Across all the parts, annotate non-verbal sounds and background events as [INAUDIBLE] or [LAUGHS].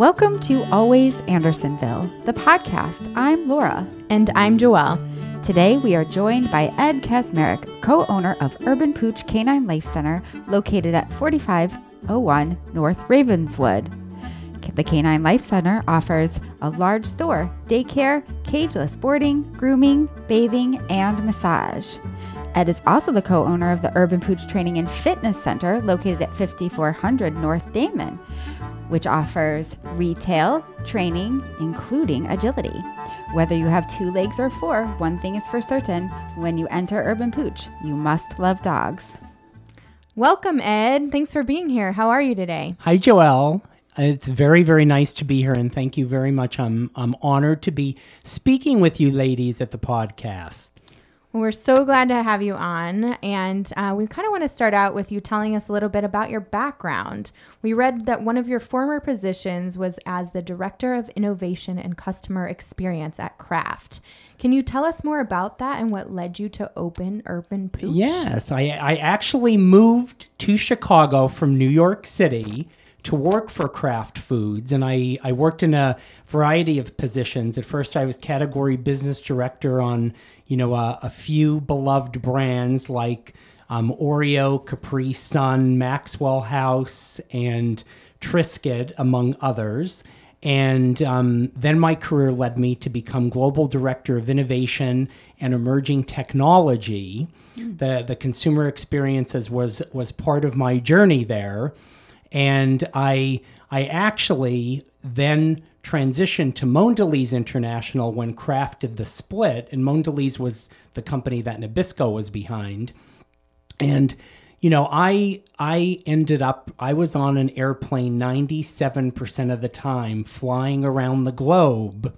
Welcome to Always Andersonville, the podcast. I'm Laura. And I'm Joelle. Today we are joined by Ed Kasmerek, co owner of Urban Pooch Canine Life Center, located at 4501 North Ravenswood. The Canine Life Center offers a large store, daycare, cageless boarding, grooming, bathing, and massage. Ed is also the co owner of the Urban Pooch Training and Fitness Center located at 5400 North Damen, which offers retail, training, including agility. Whether you have two legs or four, one thing is for certain when you enter Urban Pooch, you must love dogs. Welcome, Ed. Thanks for being here. How are you today? Hi, Joelle. It's very, very nice to be here, and thank you very much. I'm, I'm honored to be speaking with you ladies at the podcast. We're so glad to have you on. And uh, we kind of want to start out with you telling us a little bit about your background. We read that one of your former positions was as the Director of Innovation and Customer Experience at Kraft. Can you tell us more about that and what led you to open Urban Pooch? Yes, I, I actually moved to Chicago from New York City to work for Kraft Foods, and I, I worked in a variety of positions. At first, I was category business director on you know, uh, a few beloved brands like um, Oreo, Capri Sun, Maxwell House, and Triscuit, among others. And um, then my career led me to become global director of innovation and emerging technology. Mm. The the consumer experiences was was part of my journey there, and I I actually then transitioned to Mondelez International when Kraft did the split, and Mondelez was the company that Nabisco was behind. And you know, I I ended up I was on an airplane 97% of the time flying around the globe.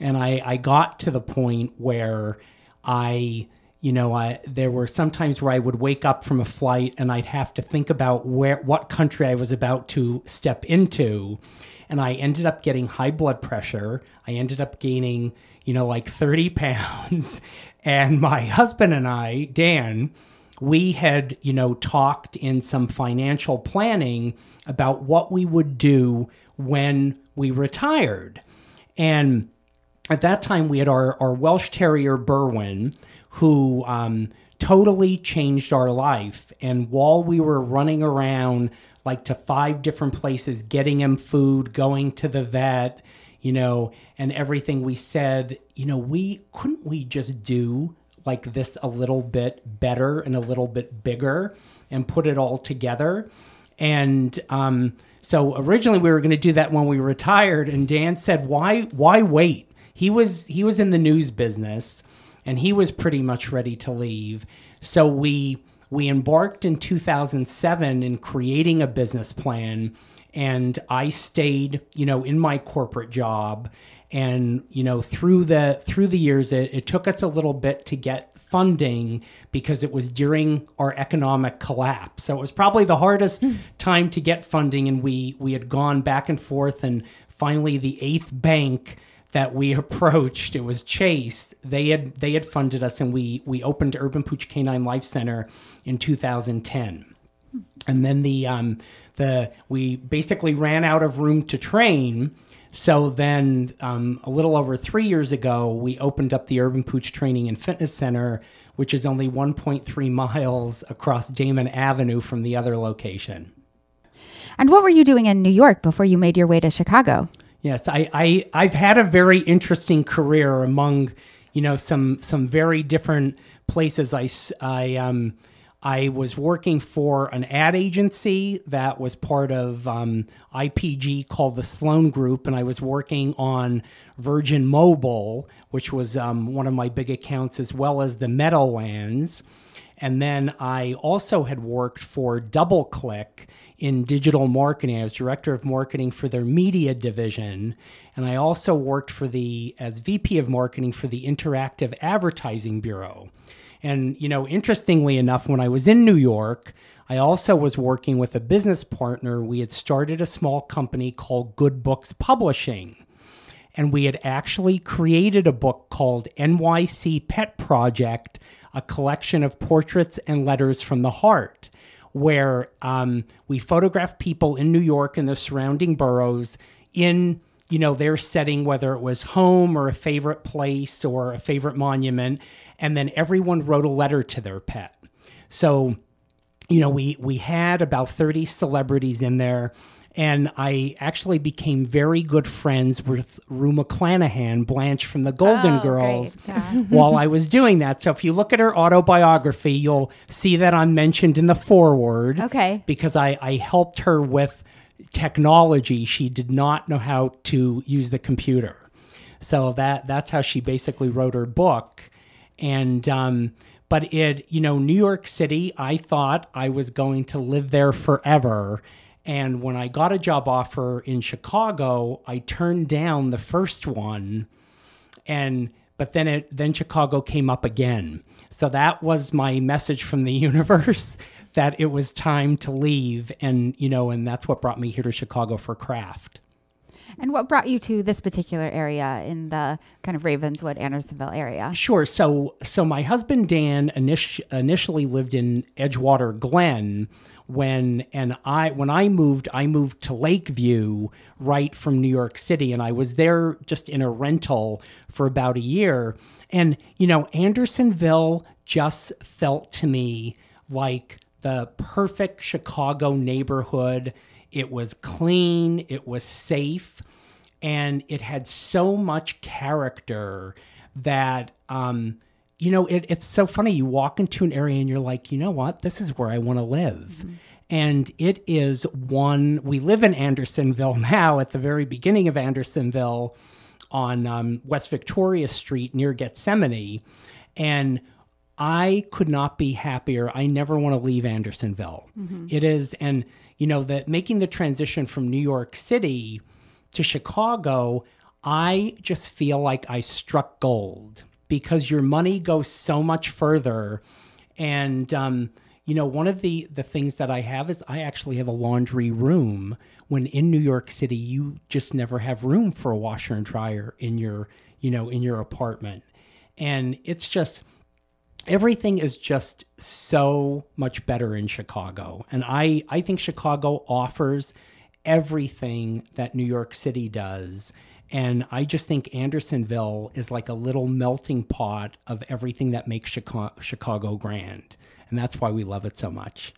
And I, I got to the point where I you know, I, there were some times where I would wake up from a flight and I'd have to think about where what country I was about to step into and I ended up getting high blood pressure. I ended up gaining, you know, like 30 [LAUGHS] pounds. And my husband and I, Dan, we had, you know, talked in some financial planning about what we would do when we retired. And at that time, we had our, our Welsh Terrier, Berwin, who um, totally changed our life. And while we were running around like to five different places, getting him food, going to the vet, you know, and everything we said, you know, we couldn't we just do like this a little bit better and a little bit bigger and put it all together. And um, so originally we were going to do that when we retired, and Dan said, "Why? Why wait?" He was he was in the news business, and he was pretty much ready to leave. So we we embarked in 2007 in creating a business plan and I stayed, you know, in my corporate job and you know through the through the years it, it took us a little bit to get funding because it was during our economic collapse. So it was probably the hardest mm. time to get funding and we we had gone back and forth and finally the eighth bank that we [LAUGHS] approached. It was Chase. They had they had funded us, and we we opened Urban Pooch Canine Life Center in 2010. And then the um, the we basically ran out of room to train. So then, um, a little over three years ago, we opened up the Urban Pooch Training and Fitness Center, which is only 1.3 miles across Damen Avenue from the other location. And what were you doing in New York before you made your way to Chicago? Yes, I, I I've had a very interesting career among, you know, some some very different places. I I um I was working for an ad agency that was part of um, IPG called the Sloan Group, and I was working on Virgin Mobile, which was um, one of my big accounts, as well as the Meadowlands. And then I also had worked for DoubleClick in digital marketing. I was director of marketing for their media division, and I also worked for the as VP of marketing for the Interactive Advertising Bureau. And you know, interestingly enough, when I was in New York, I also was working with a business partner. We had started a small company called Good Books Publishing. And we had actually created a book called NYC Pet Project, a collection of portraits and letters from the heart where um, we photographed people in New York and the surrounding boroughs in you know their setting, whether it was home or a favorite place or a favorite monument, and then everyone wrote a letter to their pet. So, you know, we we had about thirty celebrities in there. And I actually became very good friends with Rue McClanahan, Blanche from the Golden Oh. Girls, Yeah. [LAUGHS] while I was doing that. So if you look at her autobiography, you'll see that I'm mentioned in the foreword. Okay. Because I, I helped her with technology. She did not know how to use the computer. So that that's how she basically wrote her book. And um, but it, you know, New York City, I thought I was going to live there forever. And when I got a job offer in Chicago, I turned down the first one and but then it then Chicago came up again. So that was my message from the [LAUGHS] universe that it was time to leave and you know and that's what brought me here to Chicago for Kraft. And what brought you to this particular area in the kind of Ravenswood, Andersonville area? Sure. So so my husband Dan init- initially lived in Edgewater Glen when and I when I moved I moved to Lakeview right from New York City and I was there just in a rental for about a year and you know Andersonville just felt to me like the perfect Chicago neighborhood. It was clean, it was safe, and it had so much character that um, you know it, it's so funny you walk into an area and you're like you know what? This is where i want to live. And it is one we live in andersonville [LAUGHS] now at the very beginning of andersonville on um, west victoria street near gethsemane. And I could not be happier. I never want to leave Andersonville. It is, and you know, that making the transition from New York City to Chicago, I just feel like I struck gold because your money goes so much further. And um, you know, one of the the things that I have is I actually have a laundry room. When in New York City, you just never have room for a washer and dryer in your, you know, in your apartment, and it's just everything is just so much better in Chicago. And I, I think Chicago offers everything that New York City does. And I just think Andersonville is like a little melting pot of everything that makes Chicago, Chicago grand. And that's why we love it so much.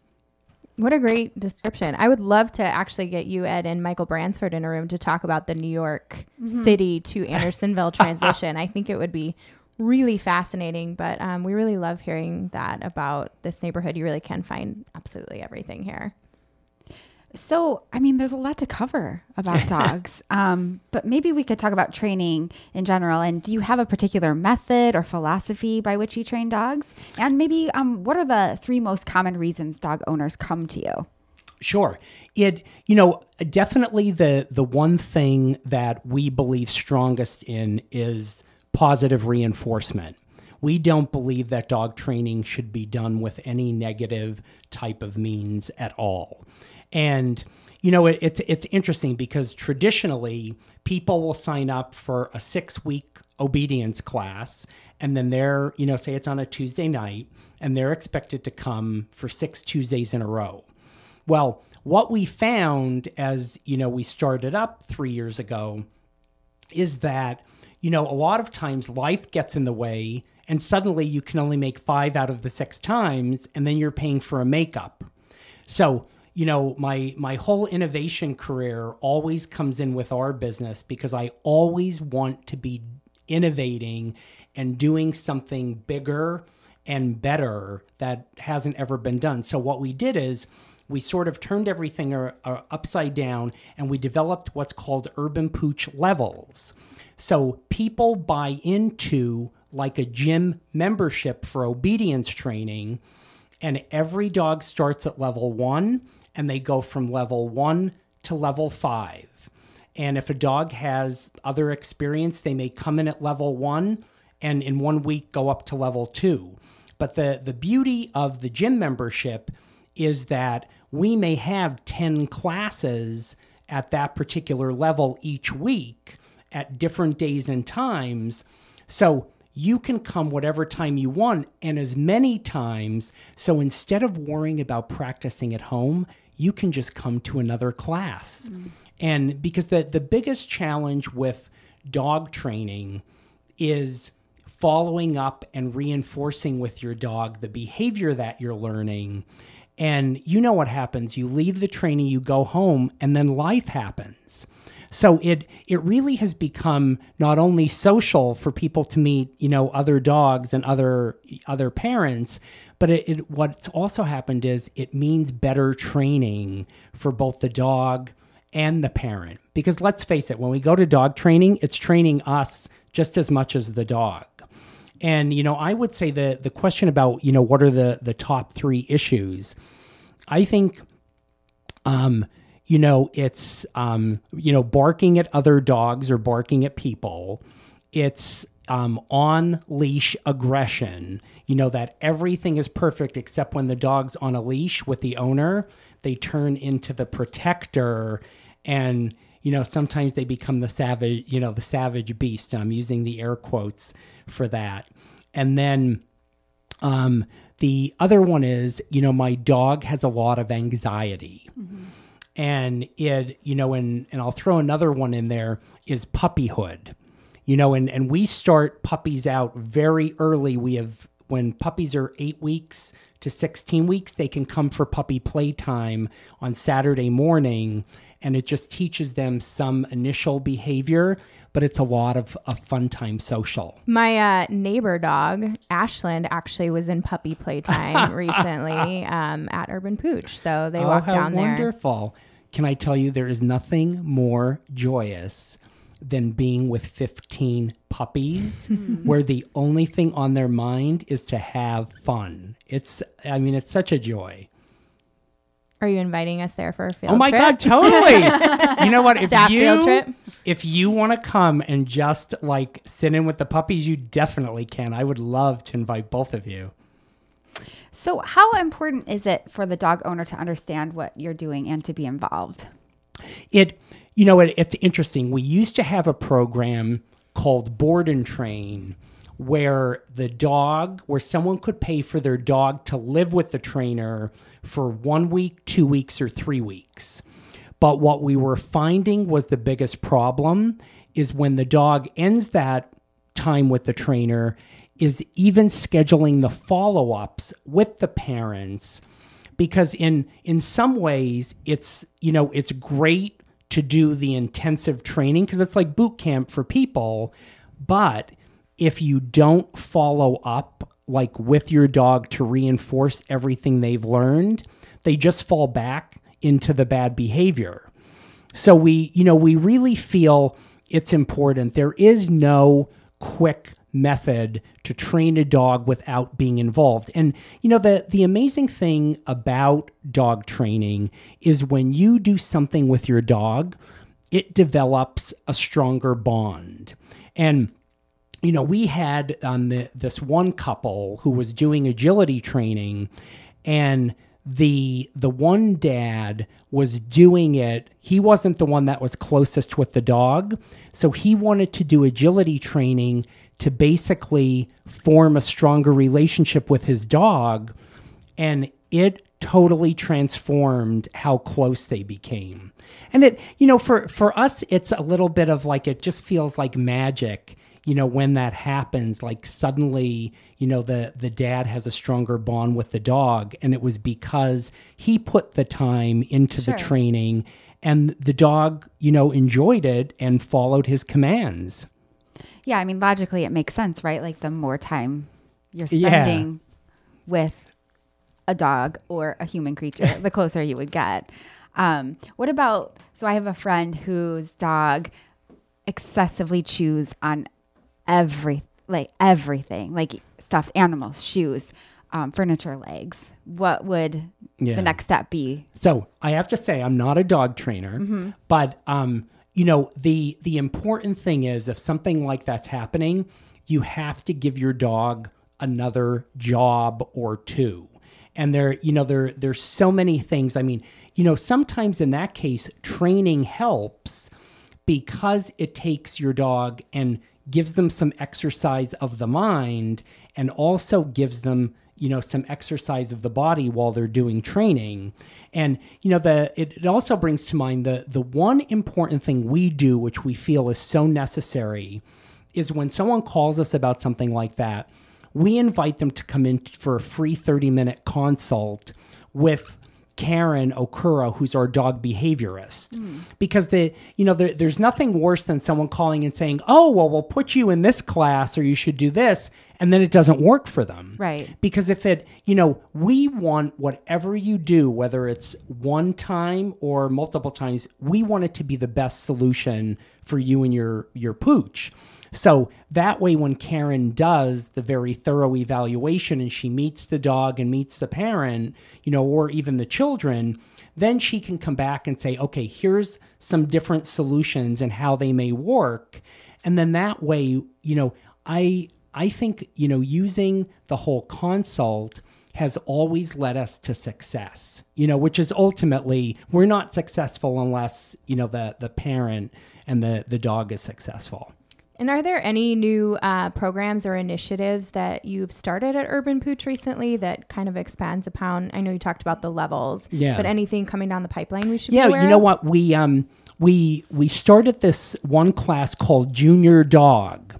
What a great description. I would love to actually get you, Ed, and Michael Bransford in a room to talk about the New York City to [LAUGHS] Andersonville transition. I think it would be really fascinating, but um, we really love hearing that about this neighborhood. You really can find absolutely everything here. So, I mean, there's a lot to cover about [LAUGHS] dogs, um, but maybe we could talk about training in general. And do you have a particular method or philosophy by which you train dogs? And maybe um, what are the three most common reasons dog owners come to you? Sure. It you know definitely the the one thing that we believe strongest in is positive reinforcement. We don't believe that dog training should be done with any negative type of means at all. And you know it, it's it's interesting because traditionally people will sign up for a six week obedience class and then they're you know say it's on a Tuesday night and they're expected to come for six Tuesdays in a row. Well, what we found as, you know, we started up 3 years ago is that, you know, a lot of times life gets in the way and suddenly you can only make 5 out of the 6 times and then you're paying for a makeup. So, you know, my my whole innovation career always comes in with our business because I always want to be innovating and doing something bigger and better that hasn't ever been done. So what we did is we sort of turned everything upside down and we developed what's called urban pooch levels. So people buy into like a gym membership for obedience training and every dog starts at level 1 and they go from level 1 to level 5. And if a dog has other experience, they may come in at level 1 and in one week go up to level 2. But the the beauty of the gym membership is that we may have 10 classes at that particular level each week at different days and times. So you can come whatever time you want and as many times. So instead of worrying about practicing at home, you can just come to another class. Mm. And because the, the biggest challenge with dog training is following up and reinforcing with your dog the behavior that you're learning. And you know what happens. You leave the training, you go home, and then life happens. So it it really has become not only social for people to meet, you know, other dogs and other other parents, but it, it what's also happened is it means better training for both the dog and the parent. Because let's face it, when we go to dog training, it's training us just as much as the dog. And you know, I would say the the question about you know what are the the top three issues. I think, um, you know, it's um, you know barking at other dogs or barking at people. It's um, on leash aggression. You know that everything is perfect except when the dog's on a leash with the owner, they turn into the protector. And you know sometimes they become the savage you know the savage beast i'm using the air quotes for that. And then um, the other one is you know my dog has a lot of anxiety. Mm-hmm. and it you know and and i'll throw another one in there is puppyhood. You know and and we start puppies out very early. We have when puppies are eight weeks to 16 weeks they can come for puppy playtime on saturday morning and it just teaches them some initial behavior but it's a lot of a fun time social. My uh, neighbor dog, Ashland, actually was in puppy playtime [LAUGHS] recently um, at Urban Pooch. So they oh, walked down wonderful. there. Wonderful. Can I tell you, there is nothing more joyous than being with 15 puppies [LAUGHS] hmm. where the only thing on their mind is to have fun. It's, I mean, it's such a joy. Are you inviting us there for a field trip? Oh my trip? god, totally. you know what? [LAUGHS] If Staff you field trip? if you want to come and just like sit in with the puppies, you definitely can. I would love to invite both of you. So, how important is it for the dog owner to understand what you're doing and to be involved? It, you know, it, it's interesting. We used to have a program called Board and Train where the dog, where someone could pay for their dog to live with the trainer for one week, two weeks, or three weeks. But what we were finding was the biggest problem is when the dog ends that time with the trainer, is even scheduling the follow ups with the parents. Because in in some ways it's you know it's great to do the intensive training because it's like boot camp for people, but if you don't follow up like with your dog to reinforce everything they've learned, they just fall back into the bad behavior. So we, you know, we really feel it's important. There is no quick method to train a dog without being involved. And you know the the amazing thing about dog training is when you do something with your dog, it develops a stronger bond. And you know, we had um, the, this one couple who was doing agility training, and the the one dad was doing it. He wasn't the one that was closest with the dog, so he wanted to do agility training to basically form a stronger relationship with his dog, and it totally transformed how close they became. And it, you know, for for us, it's a little bit of like it just feels like magic you know when that happens like suddenly you know the the dad has a stronger bond with the dog and it was because he put the time into sure. the training and the dog you know enjoyed it and followed his commands yeah i mean logically it makes sense right like the more time you're spending yeah. with a dog or a human creature [LAUGHS] the closer you would get um, what about so i have a friend whose dog excessively chews on every like everything, like stuffed animals, shoes, um, furniture legs. What would yeah. the next step be? So I have to say, I'm not a dog trainer, mm-hmm. but um, you know the the important thing is if something like that's happening, you have to give your dog another job or two. And there, you know, there there's so many things. I mean, you know, sometimes in that case, training helps because it takes your dog and gives them some exercise of the mind and also gives them you know some exercise of the body while they're doing training. And you know the it, it also brings to mind the the one important thing we do which we feel is so necessary is when someone calls us about something like that we invite them to come in for a free 30 minute consult with Karen Okura, who's our dog behaviorist, Hmm. because the you know there, there's nothing worse than someone calling and saying, "Oh, well, we'll put you in this class, or you should do this," and then it doesn't work for them, Right. Because if it, you know, we want whatever you do, whether it's one time or multiple times, we want it to be the best solution for you and your your pooch. So that way, when Karen does the very thorough evaluation and she meets the dog and meets the parent, you know, or even the children, then she can come back and say, okay, here's some different solutions and how they may work. And then that way, you know, I I think, you know, using the whole consult has always led us to success, you know, which is ultimately we're not successful unless, you know, the the parent and the the dog is successful. And are there any new uh, programs or initiatives that you've started at Urban Pooch recently that kind of expands upon? I know you talked about the levels, Yeah. but anything coming down the pipeline we should Yeah, you know of? what? We um we we started this one class called Junior Dog.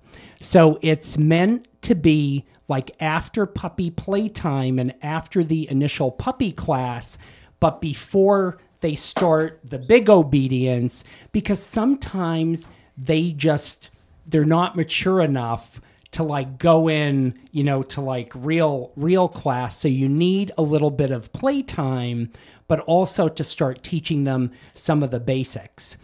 So it's meant to be like after puppy playtime and after the initial puppy class, but before they start the big obedience because sometimes they just they're not mature enough to like go in, you know, to like real real class. So you need a little bit of playtime, but also to start teaching them some of the basics.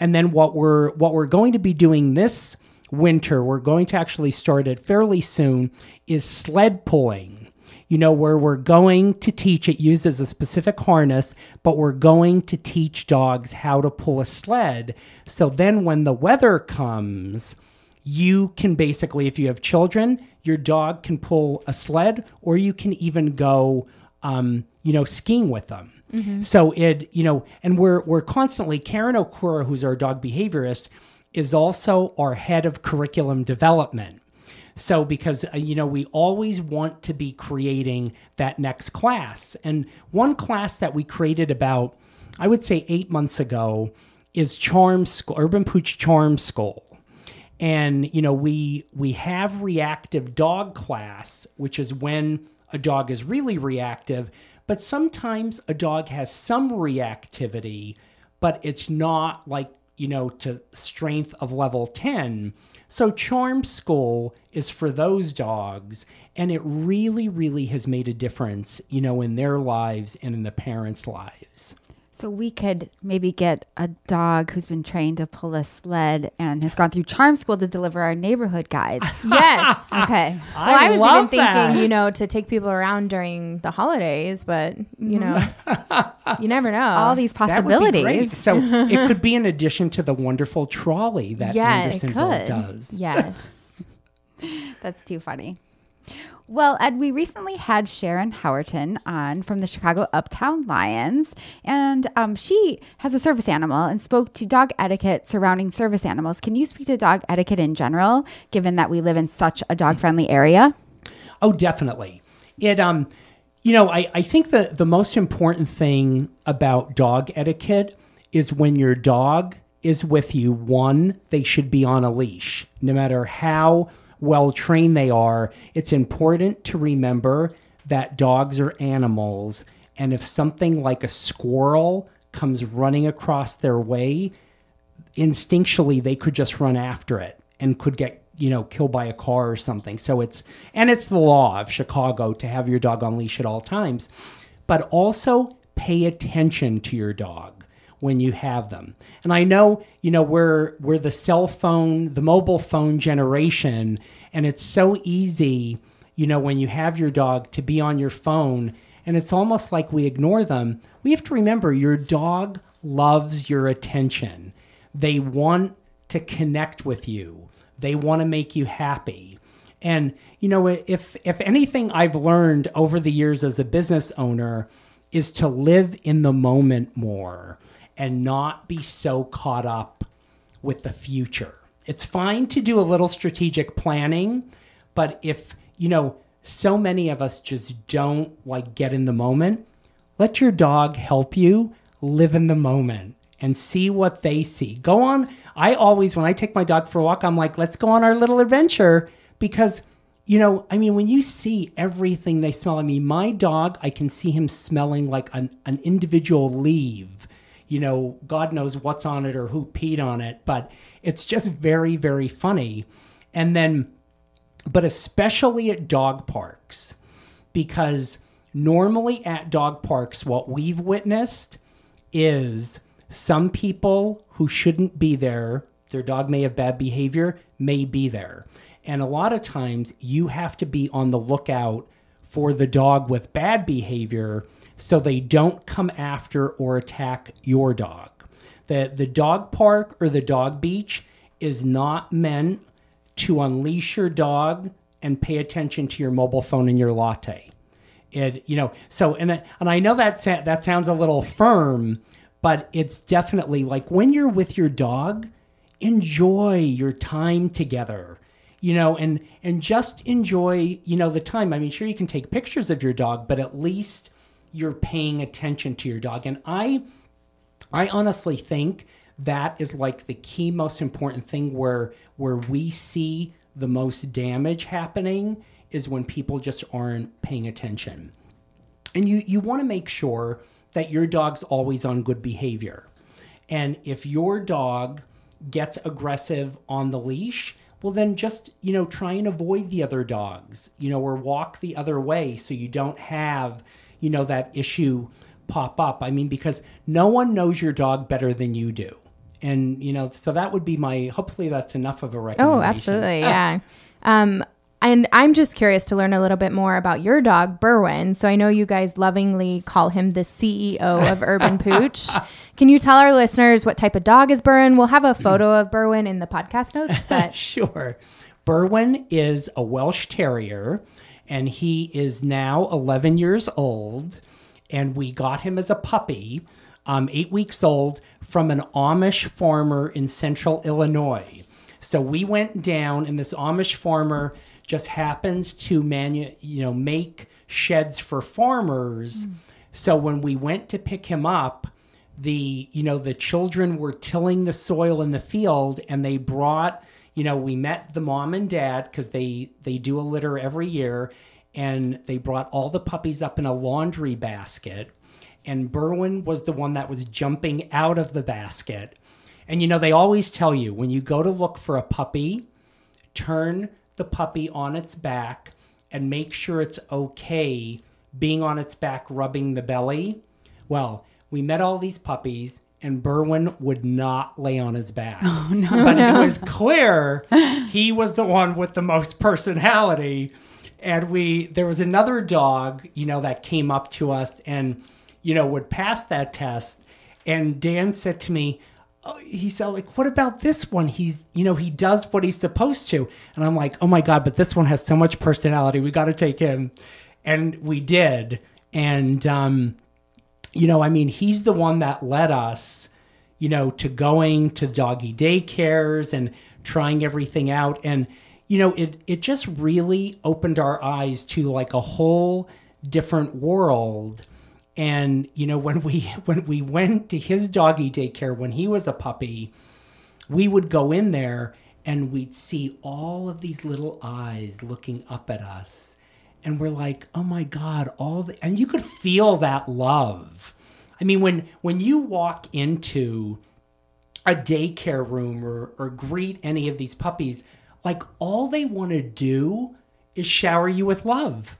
And then what we're what we're going to be doing this winter, we're going to actually start it fairly soon, is sled pulling. You know, where we're going to teach it uses a specific harness, but we're going to teach dogs how to pull a sled. So then when the weather comes, you can basically, if you have children, your dog can pull a sled, or you can even go, um, you know, skiing with them. So it, you know, and we're we're constantly Karen Okura, who's our dog behaviorist, is also our head of curriculum development. So because uh, you know we always want to be creating that next class, and one class that we created about, I would say eight months ago, is Charm School, Urban Pooch Charm School and you know we we have reactive dog class which is when a dog is really reactive but sometimes a dog has some reactivity but it's not like you know to strength of level 10 so charm school is for those dogs and it really really has made a difference you know in their lives and in the parents lives So we could maybe get a dog who's been trained to pull a sled and has gone through charm school to deliver our neighborhood guides. [LAUGHS] Yes. Okay. Well, I, was even love thinking, that. you know, to take people around during the holidays, but you know, mm-hmm. you never know. All these That would be great. possibilities. So [LAUGHS] it could be an addition to the wonderful trolley that Yes, Andersonville could. does. Yes. [LAUGHS] That's too funny. Well, Ed, we recently had Sharon Howerton on from the Chicago Uptown Lions, and um, she has a service animal and spoke to dog etiquette surrounding service animals. Can you speak to dog etiquette in general, given that we live in such a dog friendly area? Oh, definitely. It um, you know, I I think the the most important thing about dog etiquette is when your dog is with you. One, they should be on a leash, no matter how well trained they are. It's important to remember that dogs are animals, and if something like a squirrel comes running across their way, instinctually they could just run after it and could get you know killed by a car or something so it's and it's the law of chicago to have your dog on leash at all times but also pay attention to your dog when you have them and i know you know we're we're the cell phone the mobile phone generation and it's so easy you know when you have your dog to be on your phone and it's almost like we ignore them we have to remember your dog loves your attention they want to connect with you. They want to make you happy. And you know, if if anything I've learned over the years as a business owner is to live in the moment more and not be so caught up with the future. It's fine to do a little strategic planning, but if, you know, so many of us just don't like get in the moment. Let your dog help you live in the moment and see what they see. Go on. I always, when I take my dog for a walk, I'm like, let's go on our little adventure because, you know, I mean, when you see everything they smell, I mean, my dog, I can see him smelling like an, an individual leaf. You know, God knows what's on it or who peed on it, but it's just very, very funny. And then, but especially at dog parks, because normally at dog parks, what we've witnessed is some people who shouldn't be there, their dog may have bad behavior, may be there. And a lot of times you have to be on the lookout for the dog with bad behavior so they don't come after or attack your dog. The, the dog park or the dog beach is not meant to unleash your dog and pay attention to your mobile phone and your latte. It, you know, so and and I know that that sounds a little firm, but it's definitely like when you're with your dog, enjoy your time together you know and and just enjoy you know the time i mean sure you can take pictures of your dog but at least you're paying attention to your dog and i i honestly think that is like the key most important thing where where we see the most damage happening is when people just aren't paying attention and you you want to make sure that your dog's always on good behavior. And if your dog gets aggressive on the leash, well then just, you know, try and avoid the other dogs, you know, or walk the other way so you don't have, you know, that issue pop up. I mean because no one knows your dog better than you do. And, you know, so that would be my hopefully that's enough of a recommendation. Oh, absolutely. Yeah. Um and I'm just curious to learn a little bit more about your dog, Berwin. So I know you guys lovingly call him the CEO of [LAUGHS] Urban Pooch. Can you tell our listeners what type of dog is Berwin? We'll have a photo of Berwin in the podcast notes. But [LAUGHS] sure, Berwin is a Welsh Terrier, and he is now 11 years old. And we got him as a puppy, um, eight weeks old, from an Amish farmer in central Illinois. So we went down, and this Amish farmer just happens to manu- you know make sheds for farmers. Mm. So when we went to pick him up, the you know the children were tilling the soil in the field and they brought you know we met the mom and dad because they they do a litter every year and they brought all the puppies up in a laundry basket and Berwin was the one that was jumping out of the basket and you know they always tell you when you go to look for a puppy turn the puppy on its back and make sure it's okay being on its back, rubbing the belly. Well, we met all these puppies, and Berwin would not lay on his back. Oh, [LAUGHS] no. But no. it was clear he was the one with the most [LAUGHS] personality. And we, there was another dog, you know, that came up to us and, you know, would pass that test. And Dan said to me, Oh, he said like what about this one he's you know he does what he's supposed to and i'm like oh my god but this one has so much personality we got to take him and we did and um you know i mean he's the one that led us you know to going to doggy daycares and trying everything out and you know it it just really opened our eyes to like a whole different world and you know, [LAUGHS] when we when we went to his doggy daycare when he was a puppy, we would go in there and we'd see all of these little eyes looking up at us. And we're like, oh my God, all the and you could feel that love. I mean, when when you walk into a daycare room or, or greet any of these puppies, like all they want to do is shower you with love.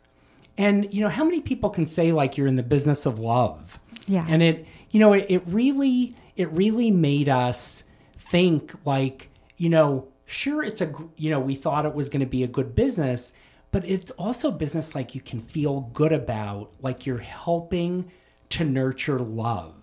And you know, how many people can say like you're in the business of love? Yeah. And it, you know, it, it really, it really made us think like, you know, sure, it's a, you know, we thought it was going to be a good business, but it's also business like you can feel good about, like you're helping to nurture love.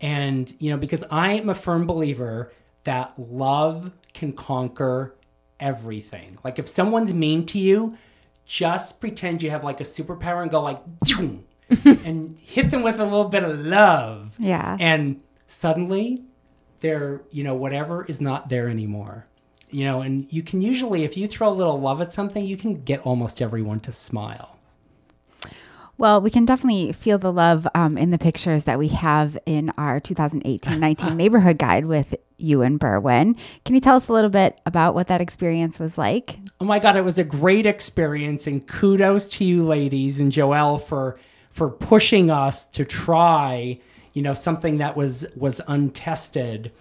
And, you know, because I am a firm believer that love can conquer everything. Like if someone's mean to you, just pretend you have like a superpower and go like [LAUGHS] and hit them with a little bit of love. Yeah. And suddenly they're, you know, whatever is not there anymore. You know, and you can usually, if you throw a little love at something, you can get almost everyone to smile. Well, we can definitely feel the love um, in the pictures that we have in our 2018-19 [LAUGHS] neighborhood guide with you and Berwyn. Can you tell us a little bit about what that experience was like? Oh my God, it was a great experience, and kudos to you, ladies, and Joelle for for pushing us to try, you know, something that was was untested,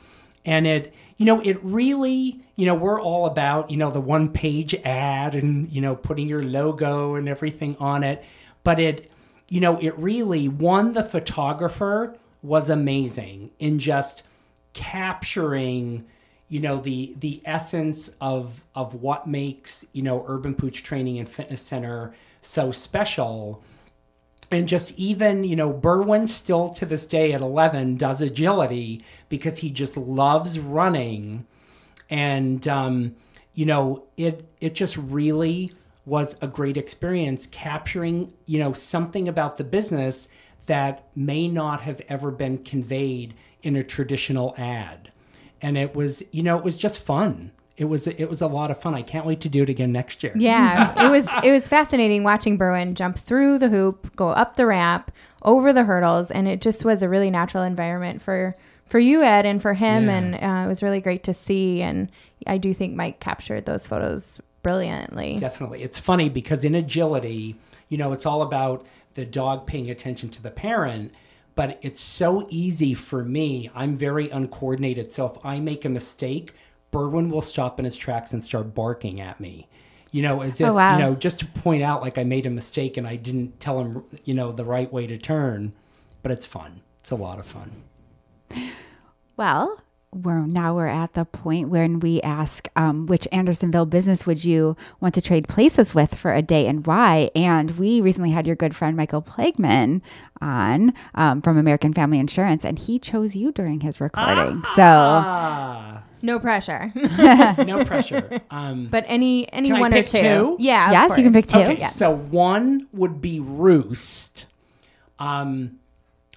and it, you know, it really, you know, we're all about, you know, the one page ad and you know putting your logo and everything on it. But it you know it really one the photographer was amazing in just capturing you know the the essence of of what makes you know urban pooch training and fitness center so special and just even you know Berwin still to this day at 11 does agility because he just loves running and um, you know it it just really was a great experience capturing, you know, something about the business that may not have ever been conveyed in a traditional ad. And it was, you know, it was just fun. It was it was a lot of fun. I can't wait to do it again next year. Yeah, [LAUGHS] it was it was fascinating watching Berwyn jump through the hoop, go up the ramp, over the hurdles, and it just was a really natural environment for for you, Ed, and for him. Yeah. And uh, it was really great to see. And I do think Mike captured those photos brilliantly. Definitely. It's funny because in agility, you know, it's all about the dog paying attention to the parent, but it's so easy for me. I'm very uncoordinated. So if I make a mistake, Berwyn will stop in his tracks and start barking at me. You know, as if, Oh, wow. you know, just to point out like I made a mistake and I didn't tell him, you know, the right way to turn. But it's fun. It's a lot of fun. Well, we're now we're at the point when we ask um, which Andersonville business would you want to trade places with for a day and why. And we recently had your good friend Michael Plagman on um, from American Family Insurance, and he chose you during his recording. So Ah, No pressure. [LAUGHS] no pressure. Um, but any any Can I one pick or two. two? Yeah. of yes, you can pick two. Okay, Yeah. so one would be Roost, um,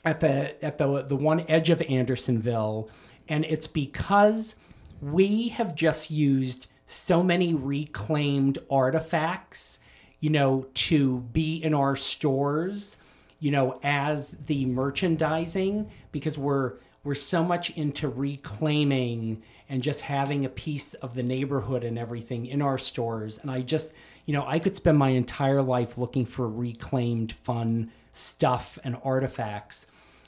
at the at the the one edge of Andersonville, and it's because we have just used so many reclaimed artifacts, you know, to be in our stores, you know, as the merchandising because we're we're so much into reclaiming and just having a piece of the neighborhood and everything in our stores and I just you know, I could spend my entire life looking for reclaimed fun stuff and artifacts.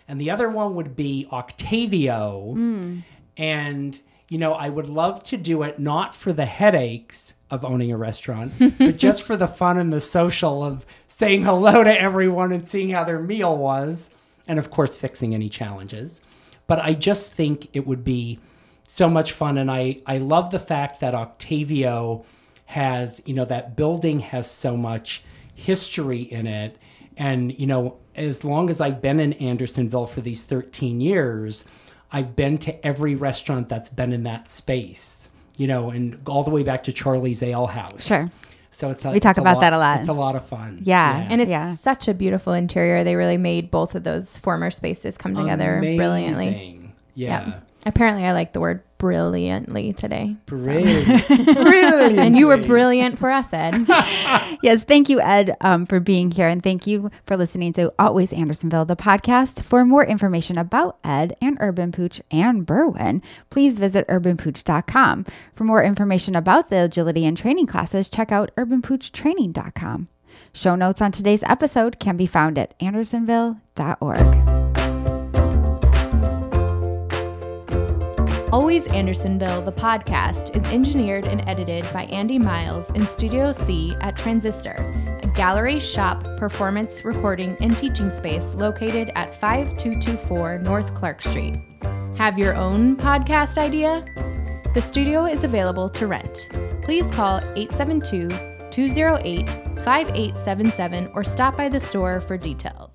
And the other one would be Octavio. Hmm. And, you know, I would love to do it not for the headaches of owning a restaurant, [LAUGHS] but just for the fun and the social of saying hello to everyone and seeing how their meal was. And of course, fixing any challenges. But I just think it would be so much fun. And I, I love the fact that Octavio has, you know, that building has so much history in it. And, you know, as long as I've been in Andersonville for these 13 years, I've been to every restaurant that's been in that space, you know, and all the way back to Charlie's Ale House. Sure. So it's a, We talk it's a about lot- that a lot. It's a lot of fun. Yeah. And it's Yeah. such a beautiful interior. They really made both of those former spaces come together brilliantly. Amazing. Yeah. Apparently, I like the word brilliantly today. Brilliant. [LAUGHS] Brilliant. And you were brilliant for us, Ed. [LAUGHS] Yes, thank you, Ed, um, for being here. And thank you for listening to Always Andersonville, the podcast. For more information about Ed and Urban Pooch and Berwin, please visit urbanpooch.com. For more information about the agility and training classes, check out urbanpoochtraining.com. Show notes on today's episode can be found at andersonville.org. Always Andersonville, the podcast, is engineered and edited by Andy Miles in Studio C at Transistor, a gallery shop performance recording and teaching space located at 5224 North Clark Street. Have your own podcast idea? The studio is available to rent. Please call 872 208 5877 or stop by the store for details.